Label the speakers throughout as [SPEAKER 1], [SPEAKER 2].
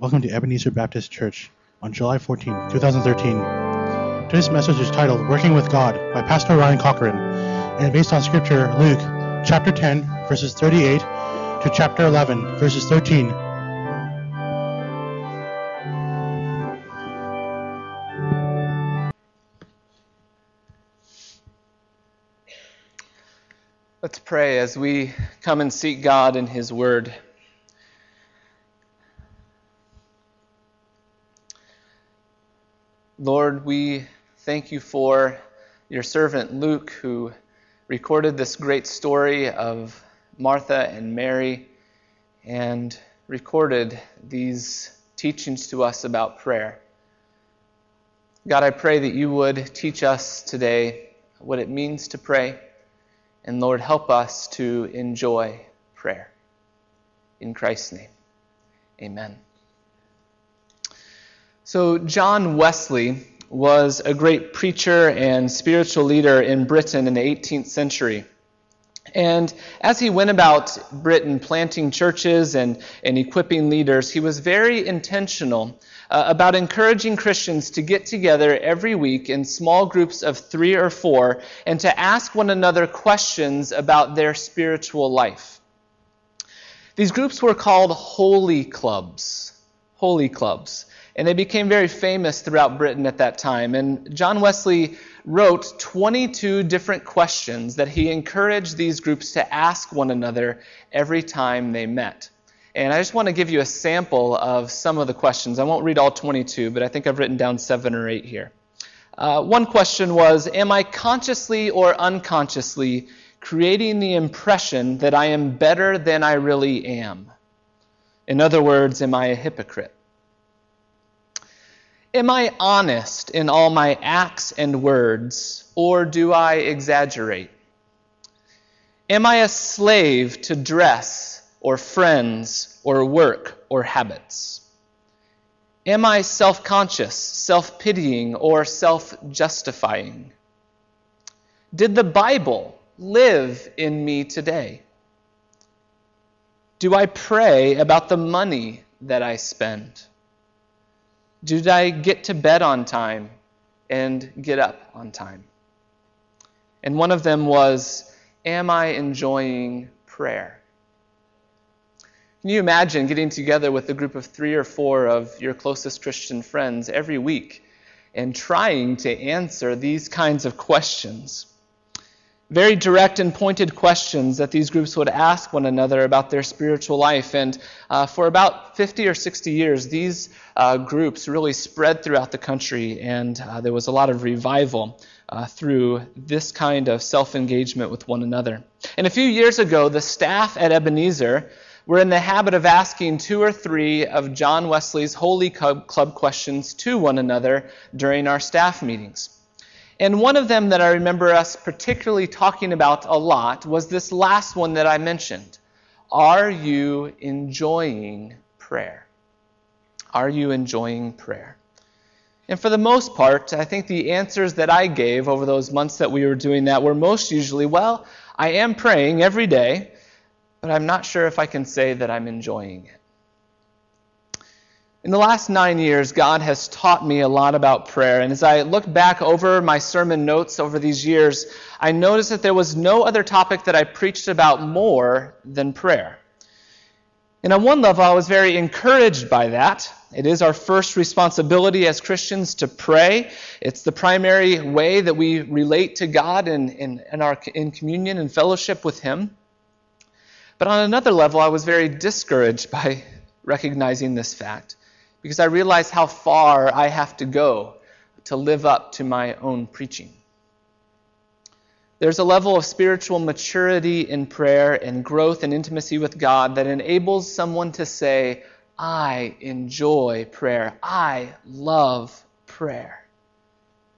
[SPEAKER 1] Welcome to Ebenezer Baptist Church on July 14, 2013. Today's message is titled Working with God by Pastor Ryan Cochran and based on scripture Luke chapter 10 verses 38 to chapter 11 verses 13.
[SPEAKER 2] Let's pray as we come and seek God in His Word. Lord, we thank you for your servant Luke, who recorded this great story of Martha and Mary and recorded these teachings to us about prayer. God, I pray that you would teach us today what it means to pray, and Lord, help us to enjoy prayer. In Christ's name, amen. So, John Wesley was a great preacher and spiritual leader in Britain in the 18th century. And as he went about Britain planting churches and, and equipping leaders, he was very intentional uh, about encouraging Christians to get together every week in small groups of three or four and to ask one another questions about their spiritual life. These groups were called holy clubs. Holy clubs. And they became very famous throughout Britain at that time. And John Wesley wrote 22 different questions that he encouraged these groups to ask one another every time they met. And I just want to give you a sample of some of the questions. I won't read all 22, but I think I've written down seven or eight here. Uh, one question was Am I consciously or unconsciously creating the impression that I am better than I really am? In other words, am I a hypocrite? Am I honest in all my acts and words, or do I exaggerate? Am I a slave to dress, or friends, or work, or habits? Am I self conscious, self pitying, or self justifying? Did the Bible live in me today? Do I pray about the money that I spend? Did I get to bed on time and get up on time? And one of them was, Am I enjoying prayer? Can you imagine getting together with a group of three or four of your closest Christian friends every week and trying to answer these kinds of questions? Very direct and pointed questions that these groups would ask one another about their spiritual life. And uh, for about 50 or 60 years, these uh, groups really spread throughout the country, and uh, there was a lot of revival uh, through this kind of self engagement with one another. And a few years ago, the staff at Ebenezer were in the habit of asking two or three of John Wesley's Holy Club questions to one another during our staff meetings. And one of them that I remember us particularly talking about a lot was this last one that I mentioned. Are you enjoying prayer? Are you enjoying prayer? And for the most part, I think the answers that I gave over those months that we were doing that were most usually, well, I am praying every day, but I'm not sure if I can say that I'm enjoying it. In the last nine years, God has taught me a lot about prayer. And as I look back over my sermon notes over these years, I noticed that there was no other topic that I preached about more than prayer. And on one level, I was very encouraged by that. It is our first responsibility as Christians to pray. It's the primary way that we relate to God in, in, in, our, in communion and fellowship with Him. But on another level, I was very discouraged by recognizing this fact because I realize how far I have to go to live up to my own preaching. There's a level of spiritual maturity in prayer and growth and intimacy with God that enables someone to say, I enjoy prayer. I love prayer.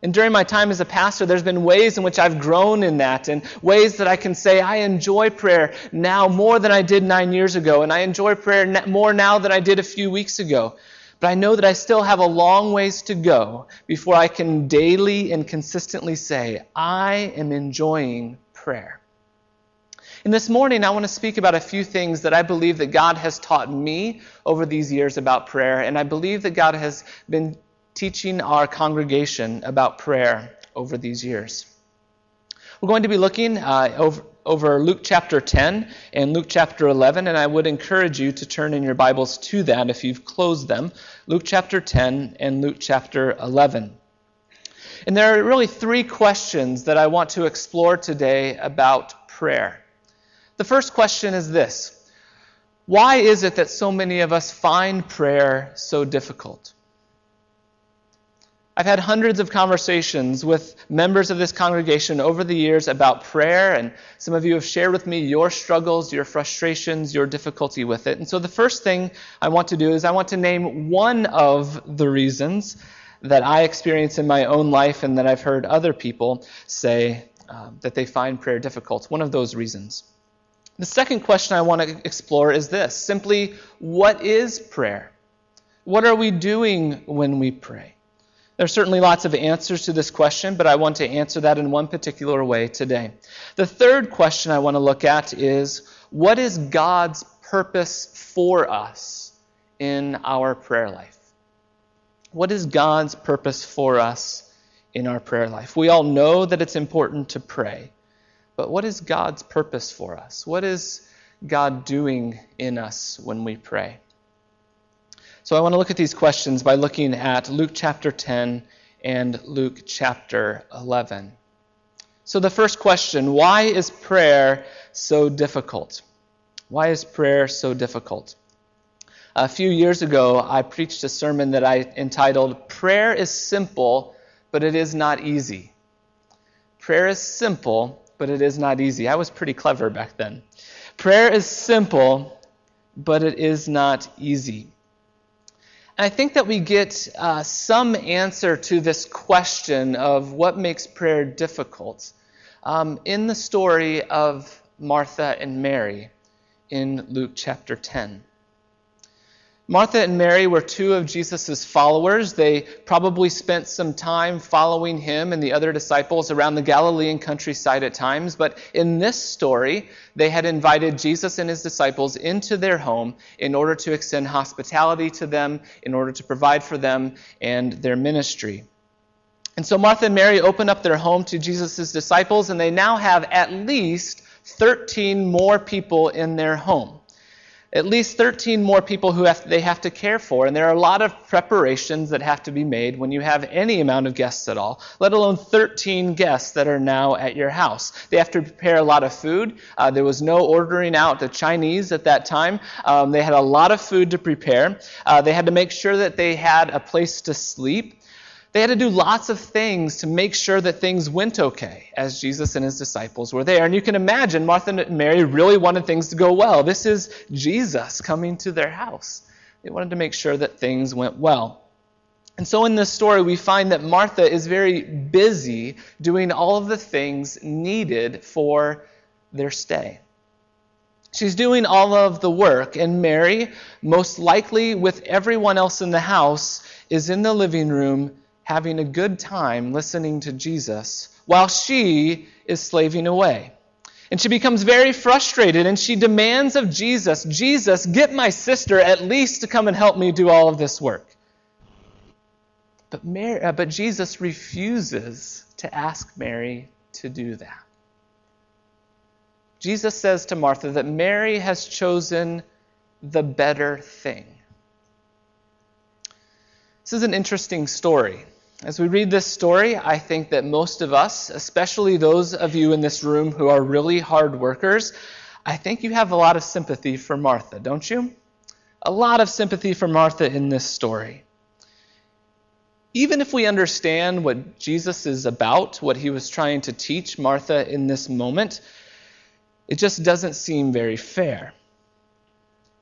[SPEAKER 2] And during my time as a pastor, there's been ways in which I've grown in that, and ways that I can say I enjoy prayer now more than I did nine years ago, and I enjoy prayer more now than I did a few weeks ago. But I know that I still have a long ways to go before I can daily and consistently say, I am enjoying prayer. And this morning, I want to speak about a few things that I believe that God has taught me over these years about prayer, and I believe that God has been teaching our congregation about prayer over these years. We're going to be looking uh, over, over Luke chapter 10 and Luke chapter 11, and I would encourage you to turn in your Bibles to that if you've closed them. Luke chapter 10 and Luke chapter 11. And there are really three questions that I want to explore today about prayer. The first question is this Why is it that so many of us find prayer so difficult? I've had hundreds of conversations with members of this congregation over the years about prayer, and some of you have shared with me your struggles, your frustrations, your difficulty with it. And so the first thing I want to do is I want to name one of the reasons that I experience in my own life and that I've heard other people say uh, that they find prayer difficult. One of those reasons. The second question I want to explore is this simply, what is prayer? What are we doing when we pray? There are certainly lots of answers to this question, but I want to answer that in one particular way today. The third question I want to look at is what is God's purpose for us in our prayer life? What is God's purpose for us in our prayer life? We all know that it's important to pray, but what is God's purpose for us? What is God doing in us when we pray? So I want to look at these questions by looking at Luke chapter 10 and Luke chapter 11. So the first question why is prayer so difficult? Why is prayer so difficult? A few years ago, I preached a sermon that I entitled, Prayer is Simple, but It Is Not Easy. Prayer is simple, but it is not easy. I was pretty clever back then. Prayer is simple, but it is not easy. I think that we get uh, some answer to this question of what makes prayer difficult um, in the story of Martha and Mary in Luke chapter 10. Martha and Mary were two of Jesus' followers. They probably spent some time following him and the other disciples around the Galilean countryside at times. But in this story, they had invited Jesus and his disciples into their home in order to extend hospitality to them, in order to provide for them and their ministry. And so Martha and Mary open up their home to Jesus' disciples, and they now have at least 13 more people in their home at least 13 more people who have, they have to care for. And there are a lot of preparations that have to be made when you have any amount of guests at all, let alone 13 guests that are now at your house. They have to prepare a lot of food. Uh, there was no ordering out the Chinese at that time. Um, they had a lot of food to prepare. Uh, they had to make sure that they had a place to sleep. They had to do lots of things to make sure that things went okay as Jesus and his disciples were there. And you can imagine Martha and Mary really wanted things to go well. This is Jesus coming to their house. They wanted to make sure that things went well. And so in this story, we find that Martha is very busy doing all of the things needed for their stay. She's doing all of the work, and Mary, most likely with everyone else in the house, is in the living room having a good time listening to Jesus while she is slaving away. And she becomes very frustrated and she demands of Jesus, Jesus, get my sister at least to come and help me do all of this work. But, Mary, uh, but Jesus refuses to ask Mary to do that. Jesus says to Martha that Mary has chosen the better thing. This is an interesting story. As we read this story, I think that most of us, especially those of you in this room who are really hard workers, I think you have a lot of sympathy for Martha, don't you? A lot of sympathy for Martha in this story. Even if we understand what Jesus is about, what he was trying to teach Martha in this moment, it just doesn't seem very fair.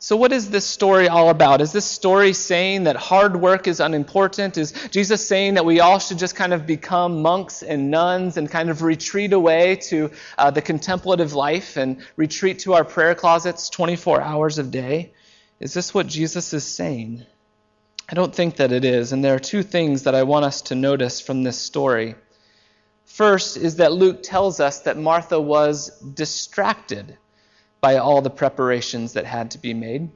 [SPEAKER 2] So, what is this story all about? Is this story saying that hard work is unimportant? Is Jesus saying that we all should just kind of become monks and nuns and kind of retreat away to uh, the contemplative life and retreat to our prayer closets 24 hours a day? Is this what Jesus is saying? I don't think that it is. And there are two things that I want us to notice from this story. First is that Luke tells us that Martha was distracted. By all the preparations that had to be made.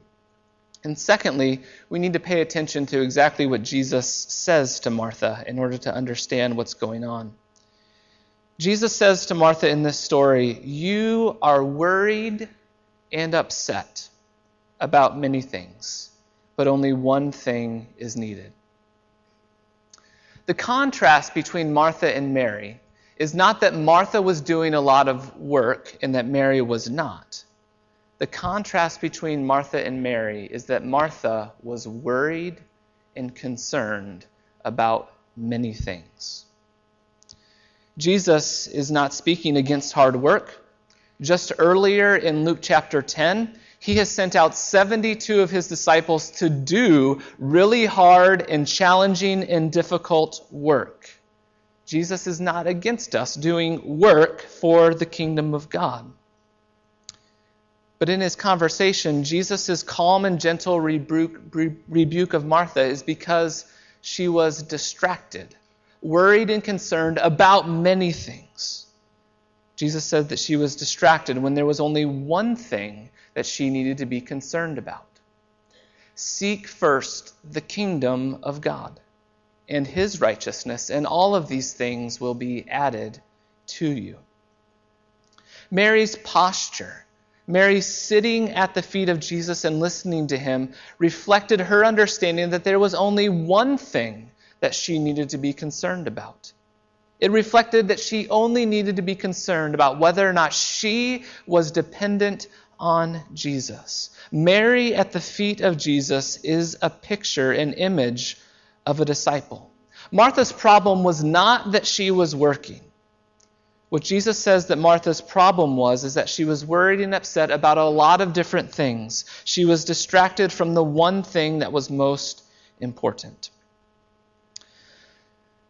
[SPEAKER 2] And secondly, we need to pay attention to exactly what Jesus says to Martha in order to understand what's going on. Jesus says to Martha in this story, You are worried and upset about many things, but only one thing is needed. The contrast between Martha and Mary is not that Martha was doing a lot of work and that Mary was not. The contrast between Martha and Mary is that Martha was worried and concerned about many things. Jesus is not speaking against hard work. Just earlier in Luke chapter 10, he has sent out 72 of his disciples to do really hard and challenging and difficult work. Jesus is not against us doing work for the kingdom of God. But in his conversation, Jesus' calm and gentle rebuke, rebuke of Martha is because she was distracted, worried, and concerned about many things. Jesus said that she was distracted when there was only one thing that she needed to be concerned about. Seek first the kingdom of God and his righteousness, and all of these things will be added to you. Mary's posture Mary sitting at the feet of Jesus and listening to him reflected her understanding that there was only one thing that she needed to be concerned about. It reflected that she only needed to be concerned about whether or not she was dependent on Jesus. Mary at the feet of Jesus is a picture, an image of a disciple. Martha's problem was not that she was working. What Jesus says that Martha's problem was is that she was worried and upset about a lot of different things. She was distracted from the one thing that was most important.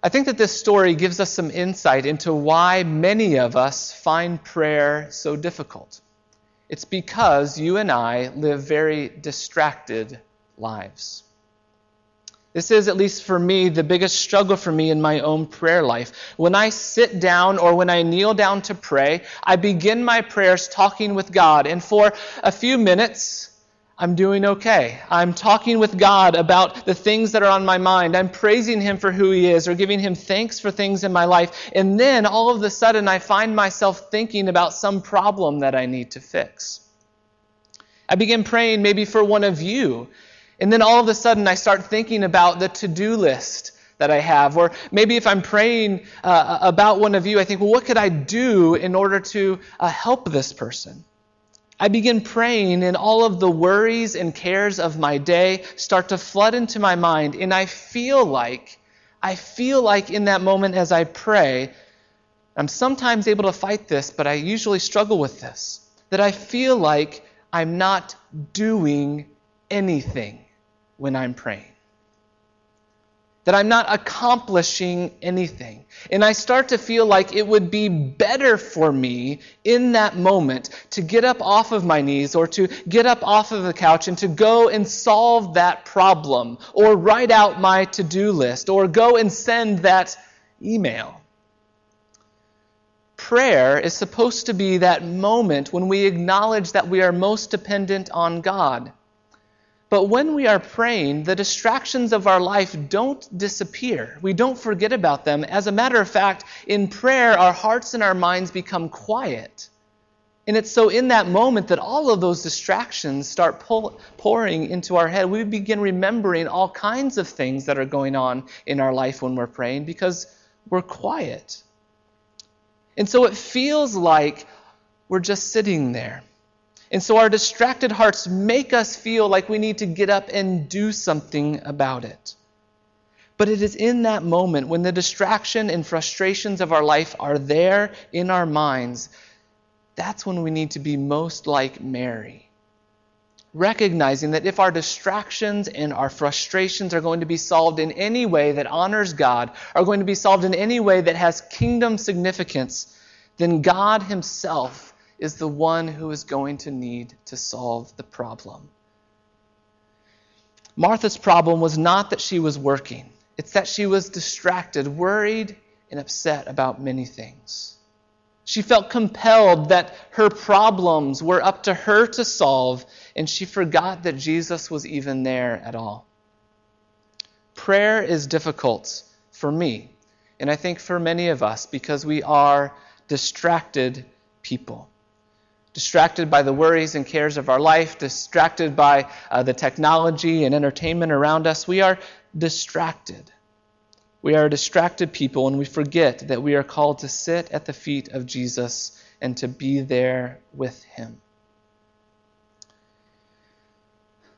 [SPEAKER 2] I think that this story gives us some insight into why many of us find prayer so difficult. It's because you and I live very distracted lives. This is, at least for me, the biggest struggle for me in my own prayer life. When I sit down or when I kneel down to pray, I begin my prayers talking with God. And for a few minutes, I'm doing okay. I'm talking with God about the things that are on my mind. I'm praising Him for who He is or giving Him thanks for things in my life. And then all of a sudden, I find myself thinking about some problem that I need to fix. I begin praying maybe for one of you and then all of a sudden, I start thinking about the to do list that I have. Or maybe if I'm praying uh, about one of you, I think, well, what could I do in order to uh, help this person? I begin praying, and all of the worries and cares of my day start to flood into my mind. And I feel like, I feel like in that moment as I pray, I'm sometimes able to fight this, but I usually struggle with this. That I feel like I'm not doing anything when I'm praying. That I'm not accomplishing anything. And I start to feel like it would be better for me in that moment to get up off of my knees or to get up off of the couch and to go and solve that problem or write out my to do list or go and send that email. Prayer is supposed to be that moment when we acknowledge that we are most dependent on God but when we are praying, the distractions of our life don't disappear. We don't forget about them. As a matter of fact, in prayer, our hearts and our minds become quiet. And it's so in that moment that all of those distractions start pull, pouring into our head. We begin remembering all kinds of things that are going on in our life when we're praying because we're quiet. And so it feels like we're just sitting there. And so our distracted hearts make us feel like we need to get up and do something about it. But it is in that moment when the distraction and frustrations of our life are there in our minds, that's when we need to be most like Mary. Recognizing that if our distractions and our frustrations are going to be solved in any way that honors God, are going to be solved in any way that has kingdom significance, then God Himself is the one who is going to need to solve the problem. Martha's problem was not that she was working, it's that she was distracted, worried, and upset about many things. She felt compelled that her problems were up to her to solve, and she forgot that Jesus was even there at all. Prayer is difficult for me, and I think for many of us, because we are distracted people. Distracted by the worries and cares of our life, distracted by uh, the technology and entertainment around us. We are distracted. We are a distracted people and we forget that we are called to sit at the feet of Jesus and to be there with him.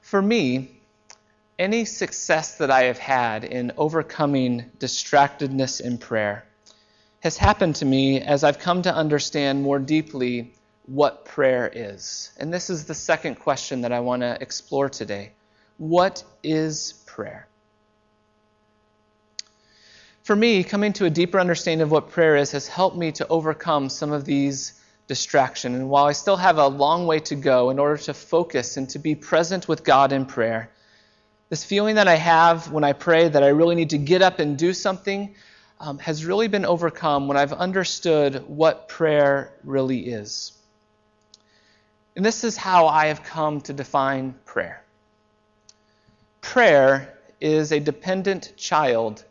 [SPEAKER 2] For me, any success that I have had in overcoming distractedness in prayer has happened to me as I've come to understand more deeply what prayer is. And this is the second question that I want to explore today. What is prayer? For me, coming to a deeper understanding of what prayer is has helped me to overcome some of these distractions. And while I still have a long way to go in order to focus and to be present with God in prayer, this feeling that I have when I pray that I really need to get up and do something um, has really been overcome when I've understood what prayer really is. And this is how I have come to define prayer prayer is a dependent child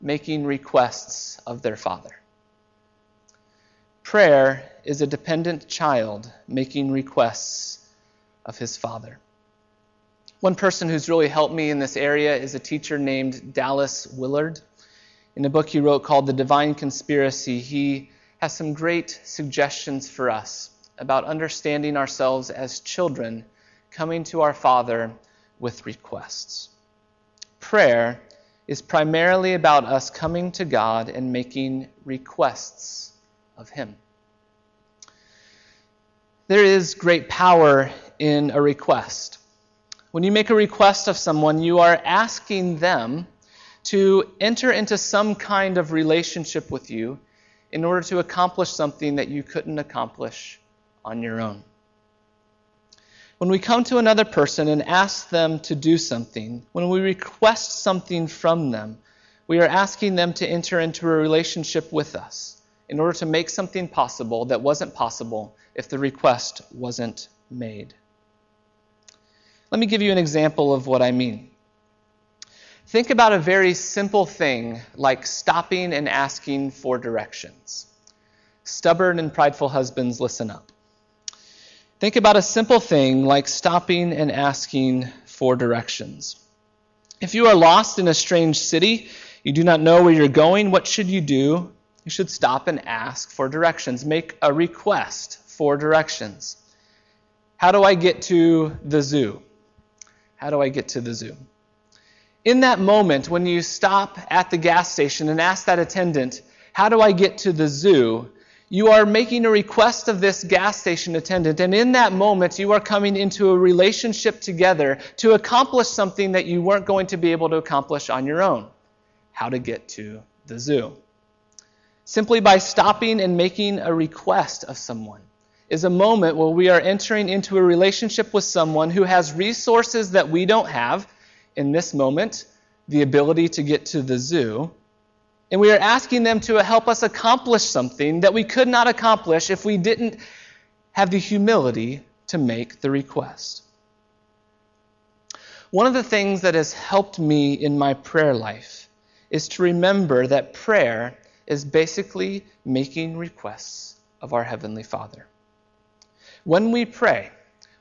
[SPEAKER 2] making requests of their father. Prayer is a dependent child making requests of his father. One person who's really helped me in this area is a teacher named Dallas Willard. In a book he wrote called The Divine Conspiracy, he has some great suggestions for us about understanding ourselves as children coming to our Father with requests. Prayer is primarily about us coming to God and making requests of Him. There is great power in a request. When you make a request of someone, you are asking them to enter into some kind of relationship with you in order to accomplish something that you couldn't accomplish on your own. When we come to another person and ask them to do something, when we request something from them, we are asking them to enter into a relationship with us in order to make something possible that wasn't possible if the request wasn't made. Let me give you an example of what I mean. Think about a very simple thing like stopping and asking for directions. Stubborn and prideful husbands, listen up. Think about a simple thing like stopping and asking for directions. If you are lost in a strange city, you do not know where you're going, what should you do? You should stop and ask for directions. Make a request for directions. How do I get to the zoo? How do I get to the zoo? In that moment, when you stop at the gas station and ask that attendant, How do I get to the zoo? You are making a request of this gas station attendant, and in that moment, you are coming into a relationship together to accomplish something that you weren't going to be able to accomplish on your own how to get to the zoo. Simply by stopping and making a request of someone is a moment where we are entering into a relationship with someone who has resources that we don't have. In this moment, the ability to get to the zoo and we are asking them to help us accomplish something that we could not accomplish if we didn't have the humility to make the request. One of the things that has helped me in my prayer life is to remember that prayer is basically making requests of our Heavenly Father. When we pray,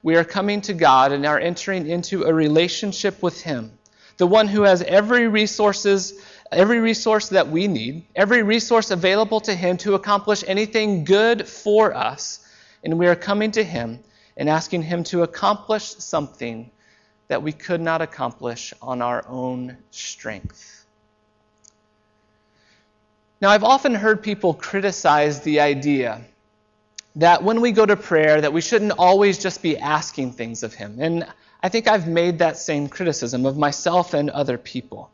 [SPEAKER 2] we are coming to God and are entering into a relationship with Him, the one who has every resources every resource that we need, every resource available to Him to accomplish anything good for us. And we are coming to Him and asking Him to accomplish something that we could not accomplish on our own strength. Now, I've often heard people criticize the idea that when we go to prayer that we shouldn't always just be asking things of him. And I think I've made that same criticism of myself and other people.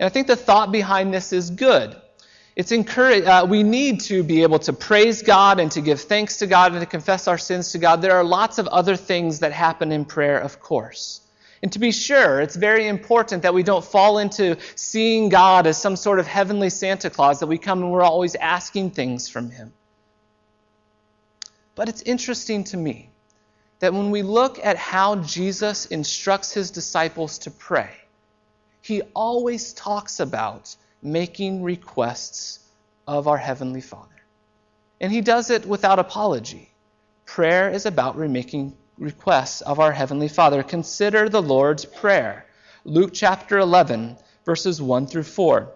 [SPEAKER 2] And I think the thought behind this is good. It's encourage, uh, we need to be able to praise God and to give thanks to God and to confess our sins to God. There are lots of other things that happen in prayer, of course. And to be sure, it's very important that we don't fall into seeing God as some sort of heavenly Santa Claus, that we come and we're always asking things from Him. But it's interesting to me that when we look at how Jesus instructs his disciples to pray, he always talks about making requests of our Heavenly Father. And he does it without apology. Prayer is about making requests of our Heavenly Father. Consider the Lord's Prayer. Luke chapter 11, verses 1 through 4.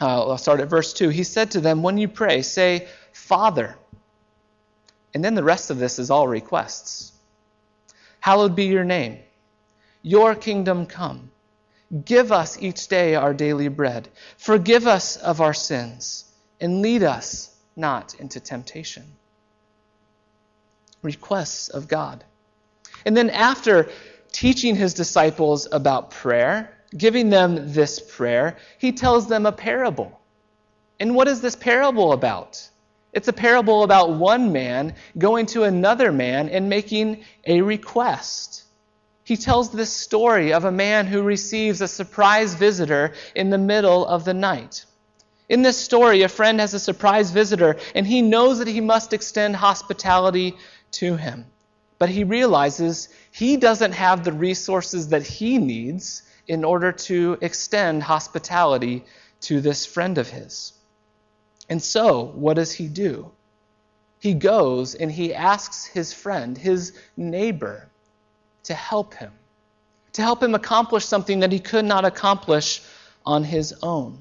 [SPEAKER 2] Uh, I'll start at verse 2. He said to them, When you pray, say, Father. And then the rest of this is all requests. Hallowed be your name. Your kingdom come. Give us each day our daily bread. Forgive us of our sins, and lead us not into temptation. Requests of God. And then after teaching his disciples about prayer, giving them this prayer, he tells them a parable. And what is this parable about? It's a parable about one man going to another man and making a request. He tells this story of a man who receives a surprise visitor in the middle of the night. In this story, a friend has a surprise visitor, and he knows that he must extend hospitality to him. But he realizes he doesn't have the resources that he needs in order to extend hospitality to this friend of his. And so, what does he do? He goes and he asks his friend, his neighbor, to help him, to help him accomplish something that he could not accomplish on his own.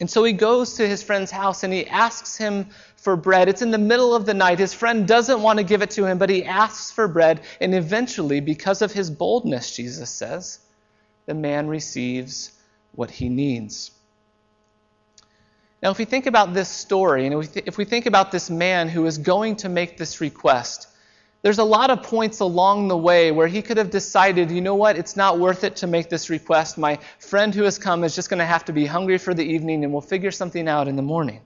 [SPEAKER 2] And so he goes to his friend's house and he asks him for bread. It's in the middle of the night. His friend doesn't want to give it to him, but he asks for bread. And eventually, because of his boldness, Jesus says, the man receives what he needs. Now, if we think about this story, and if we think about this man who is going to make this request, there's a lot of points along the way where he could have decided, you know what, it's not worth it to make this request. My friend who has come is just going to have to be hungry for the evening, and we'll figure something out in the morning.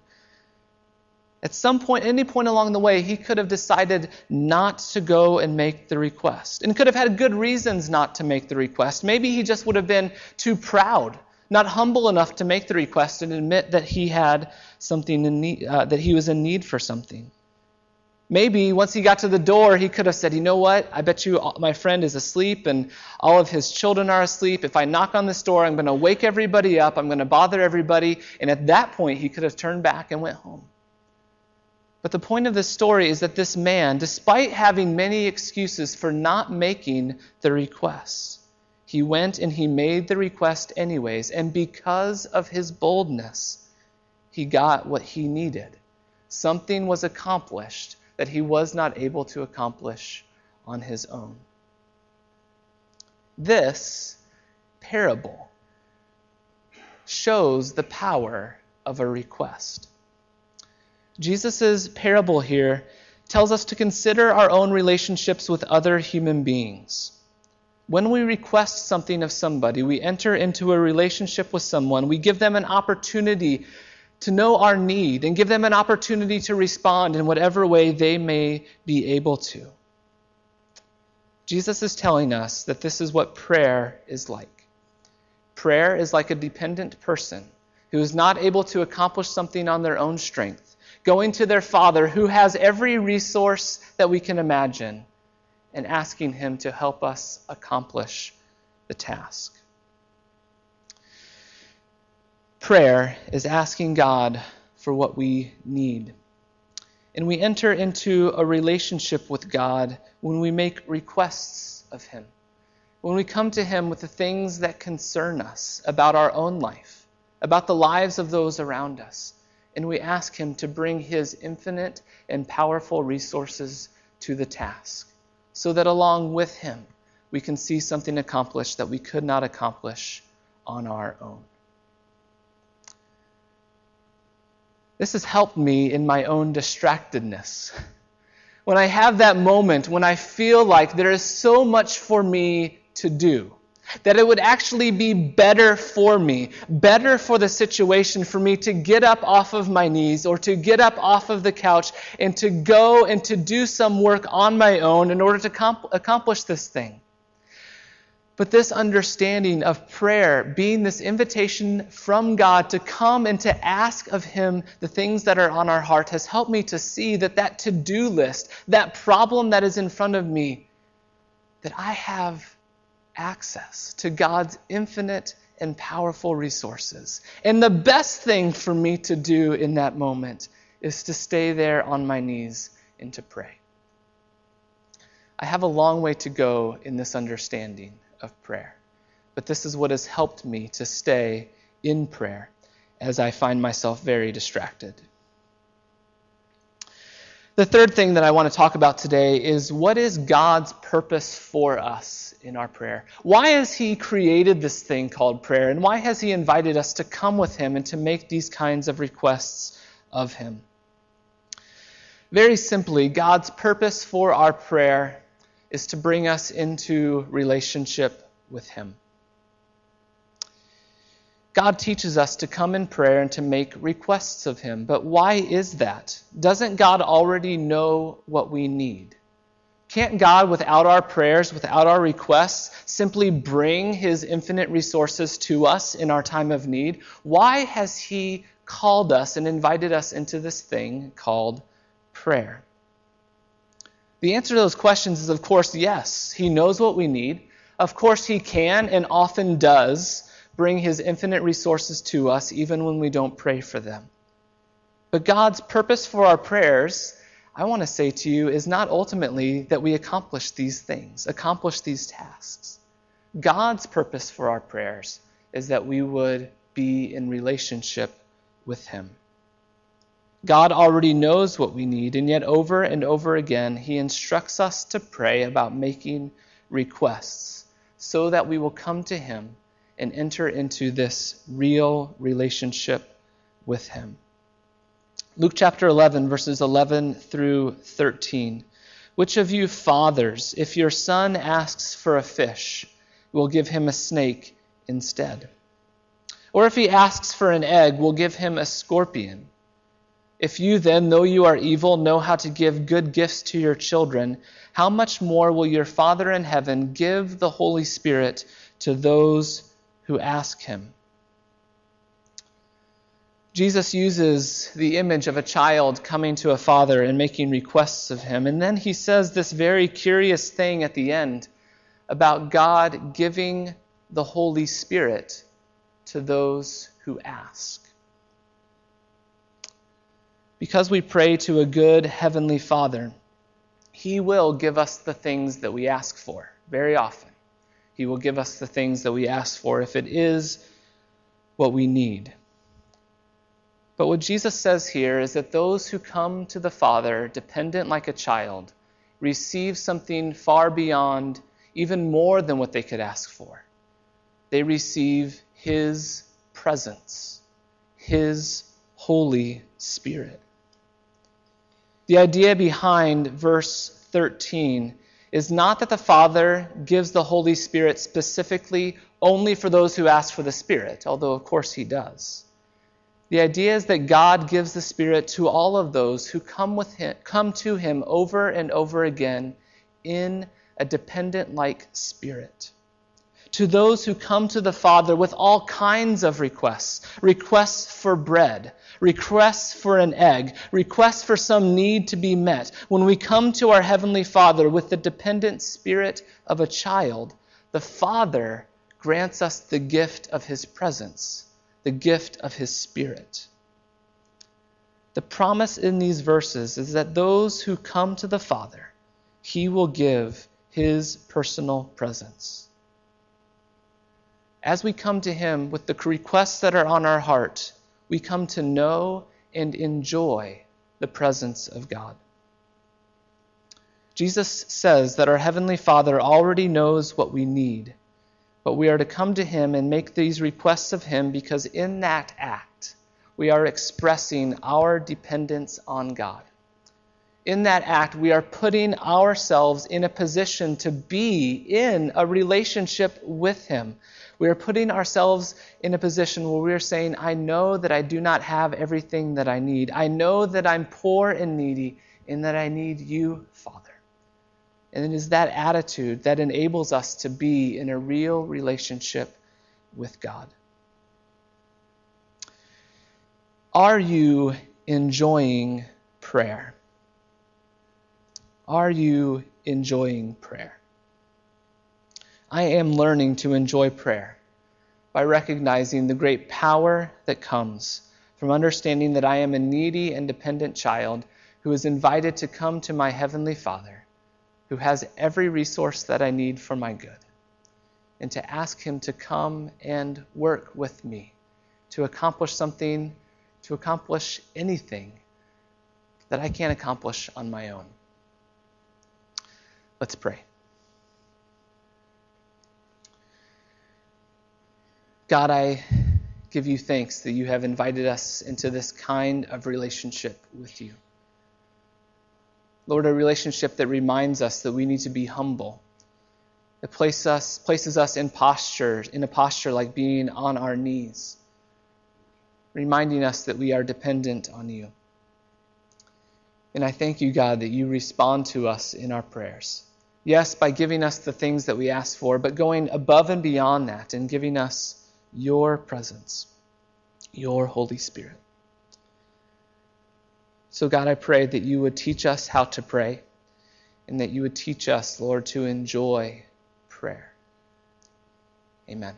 [SPEAKER 2] At some point, any point along the way, he could have decided not to go and make the request, and could have had good reasons not to make the request. Maybe he just would have been too proud, not humble enough to make the request and admit that he had something in need, uh, that he was in need for something. Maybe once he got to the door, he could have said, You know what? I bet you my friend is asleep and all of his children are asleep. If I knock on this door, I'm going to wake everybody up. I'm going to bother everybody. And at that point, he could have turned back and went home. But the point of this story is that this man, despite having many excuses for not making the request, he went and he made the request anyways. And because of his boldness, he got what he needed. Something was accomplished that he was not able to accomplish on his own. This parable shows the power of a request. Jesus' parable here tells us to consider our own relationships with other human beings. When we request something of somebody, we enter into a relationship with someone, we give them an opportunity to know our need and give them an opportunity to respond in whatever way they may be able to. Jesus is telling us that this is what prayer is like. Prayer is like a dependent person who is not able to accomplish something on their own strength, going to their Father who has every resource that we can imagine and asking Him to help us accomplish the task. Prayer is asking God for what we need. And we enter into a relationship with God when we make requests of Him. When we come to Him with the things that concern us about our own life, about the lives of those around us, and we ask Him to bring His infinite and powerful resources to the task, so that along with Him we can see something accomplished that we could not accomplish on our own. This has helped me in my own distractedness. When I have that moment when I feel like there is so much for me to do, that it would actually be better for me, better for the situation for me to get up off of my knees or to get up off of the couch and to go and to do some work on my own in order to comp- accomplish this thing. But this understanding of prayer being this invitation from God to come and to ask of Him the things that are on our heart has helped me to see that that to do list, that problem that is in front of me, that I have access to God's infinite and powerful resources. And the best thing for me to do in that moment is to stay there on my knees and to pray. I have a long way to go in this understanding of prayer. But this is what has helped me to stay in prayer as I find myself very distracted. The third thing that I want to talk about today is what is God's purpose for us in our prayer? Why has He created this thing called prayer? And why has He invited us to come with Him and to make these kinds of requests of Him? Very simply, God's purpose for our prayer is to bring us into relationship with Him. God teaches us to come in prayer and to make requests of Him. But why is that? Doesn't God already know what we need? Can't God, without our prayers, without our requests, simply bring His infinite resources to us in our time of need? Why has He called us and invited us into this thing called prayer? The answer to those questions is, of course, yes. He knows what we need. Of course, He can and often does bring His infinite resources to us, even when we don't pray for them. But God's purpose for our prayers, I want to say to you, is not ultimately that we accomplish these things, accomplish these tasks. God's purpose for our prayers is that we would be in relationship with Him. God already knows what we need, and yet over and over again, He instructs us to pray about making requests so that we will come to Him and enter into this real relationship with Him. Luke chapter 11, verses 11 through 13. Which of you fathers, if your son asks for a fish, will give him a snake instead? Or if he asks for an egg, will give him a scorpion? If you then, though you are evil, know how to give good gifts to your children, how much more will your Father in heaven give the Holy Spirit to those who ask him? Jesus uses the image of a child coming to a father and making requests of him. And then he says this very curious thing at the end about God giving the Holy Spirit to those who ask. Because we pray to a good Heavenly Father, He will give us the things that we ask for very often. He will give us the things that we ask for if it is what we need. But what Jesus says here is that those who come to the Father, dependent like a child, receive something far beyond, even more than what they could ask for. They receive His presence, His Holy Spirit. The idea behind verse 13 is not that the Father gives the Holy Spirit specifically only for those who ask for the Spirit, although of course He does. The idea is that God gives the Spirit to all of those who come, with him, come to Him over and over again in a dependent like spirit to those who come to the Father with all kinds of requests requests for bread, requests for an egg, requests for some need to be met. When we come to our Heavenly Father with the dependent spirit of a child, the Father grants us the gift of His presence, the gift of His Spirit. The promise in these verses is that those who come to the Father, He will give His personal presence as we come to Him with the requests that are on our heart, we come to know and enjoy the presence of God. Jesus says that our Heavenly Father already knows what we need, but we are to come to Him and make these requests of Him because in that act, we are expressing our dependence on God. In that act, we are putting ourselves in a position to be in a relationship with Him we are putting ourselves in a position where we are saying, I know that I do not have everything that I need. I know that I'm poor and needy and that I need you, Father. And it is that attitude that enables us to be in a real relationship with God. Are you enjoying prayer? Are you enjoying prayer? I am learning to enjoy prayer by recognizing the great power that comes from understanding that I am a needy and dependent child who is invited to come to my Heavenly Father, who has every resource that I need for my good, and to ask Him to come and work with me to accomplish something, to accomplish anything that I can't accomplish on my own. Let's pray. God, I give you thanks that you have invited us into this kind of relationship with you. Lord, a relationship that reminds us that we need to be humble. It places us, places us in posture, in a posture like being on our knees, reminding us that we are dependent on you. And I thank you, God, that you respond to us in our prayers. Yes, by giving us the things that we ask for, but going above and beyond that and giving us your presence, your Holy Spirit. So, God, I pray that you would teach us how to pray and that you would teach us, Lord, to enjoy prayer. Amen.